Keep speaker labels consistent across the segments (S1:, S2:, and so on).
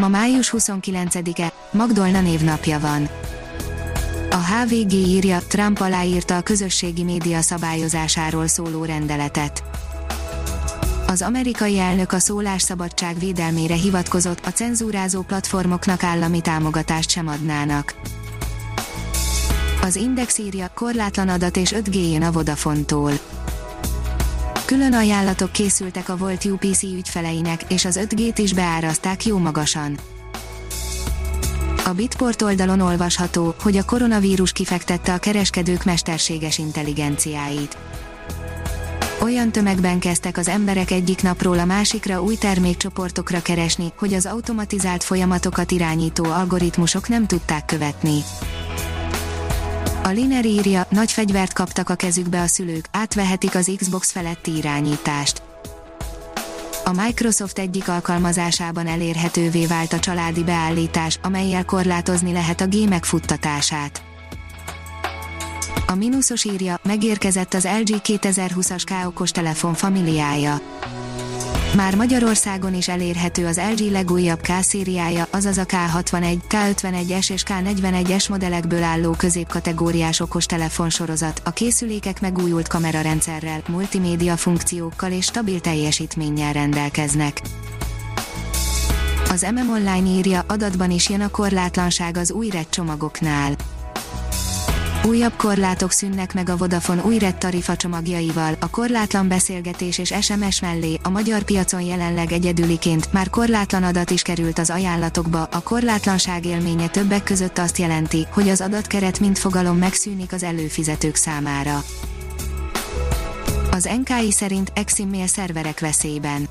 S1: Ma május 29-e, Magdolna névnapja van. A HVG írja, Trump aláírta a közösségi média szabályozásáról szóló rendeletet. Az amerikai elnök a szólásszabadság védelmére hivatkozott, a cenzúrázó platformoknak állami támogatást sem adnának. Az Index írja, korlátlan adat és 5G jön a Vodafone-tól Külön ajánlatok készültek a Volt UPC ügyfeleinek, és az 5G-t is beárazták jó magasan. A Bitport oldalon olvasható, hogy a koronavírus kifektette a kereskedők mesterséges intelligenciáit. Olyan tömegben kezdtek az emberek egyik napról a másikra új termékcsoportokra keresni, hogy az automatizált folyamatokat irányító algoritmusok nem tudták követni. A Liner írja, nagy fegyvert kaptak a kezükbe a szülők, átvehetik az Xbox feletti irányítást. A Microsoft egyik alkalmazásában elérhetővé vált a családi beállítás, amelyel korlátozni lehet a gémek futtatását. A mínuszos írja, megérkezett az LG 2020-as K okos telefon familiája. Már Magyarországon is elérhető az LG legújabb K-szériája, azaz a K61, K51-es és K41-es modellekből álló középkategóriás okostelefon sorozat, a készülékek megújult kamerarendszerrel, multimédia funkciókkal és stabil teljesítménnyel rendelkeznek. Az MM Online írja, adatban is jön a korlátlanság az új csomagoknál Újabb korlátok szűnnek meg a Vodafone új RED tarifa csomagjaival, a korlátlan beszélgetés és SMS mellé, a magyar piacon jelenleg egyedüliként már korlátlan adat is került az ajánlatokba, a korlátlanság élménye többek között azt jelenti, hogy az adatkeret mint fogalom megszűnik az előfizetők számára. Az NKI szerint Exim szerverek veszélyben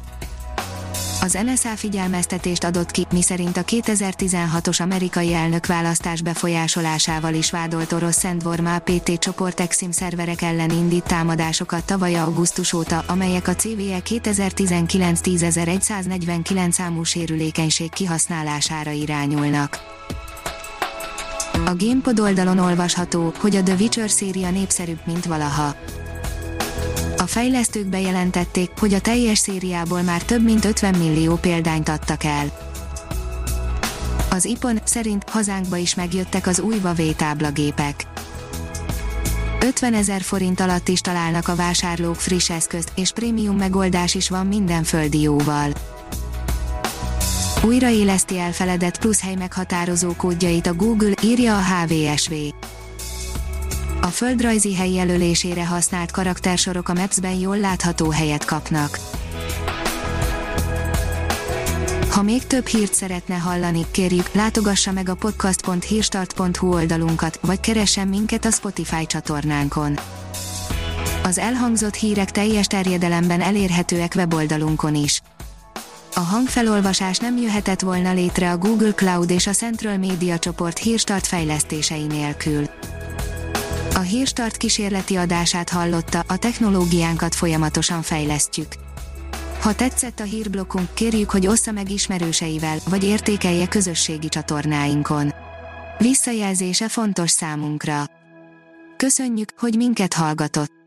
S1: az NSA figyelmeztetést adott ki, miszerint a 2016-os amerikai elnökválasztás befolyásolásával is vádolt orosz Szentvorma PT csoport Exim szerverek ellen indít támadásokat tavaly augusztus óta, amelyek a CVE 2019-10149 számú sérülékenység kihasználására irányulnak. A Gamepod oldalon olvasható, hogy a The Witcher széria népszerűbb, mint valaha a fejlesztők bejelentették, hogy a teljes szériából már több mint 50 millió példányt adtak el. Az IPON szerint hazánkba is megjöttek az új Huawei táblagépek. 50 ezer forint alatt is találnak a vásárlók friss eszközt, és prémium megoldás is van minden földi jóval. Újraéleszti elfeledett plusz hely meghatározó kódjait a Google, írja a HVSV. A földrajzi hely jelölésére használt karaktersorok a Maps-ben jól látható helyet kapnak. Ha még több hírt szeretne hallani, kérjük, látogassa meg a podcast.hírstart.hu oldalunkat, vagy keressen minket a Spotify csatornánkon. Az elhangzott hírek teljes terjedelemben elérhetőek weboldalunkon is. A hangfelolvasás nem jöhetett volna létre a Google Cloud és a Central Media csoport hírstart fejlesztései nélkül. A Hírstart kísérleti adását hallotta, a technológiánkat folyamatosan fejlesztjük. Ha tetszett a hírblokkunk, kérjük, hogy ossza meg ismerőseivel, vagy értékelje közösségi csatornáinkon. Visszajelzése fontos számunkra. Köszönjük, hogy minket hallgatott!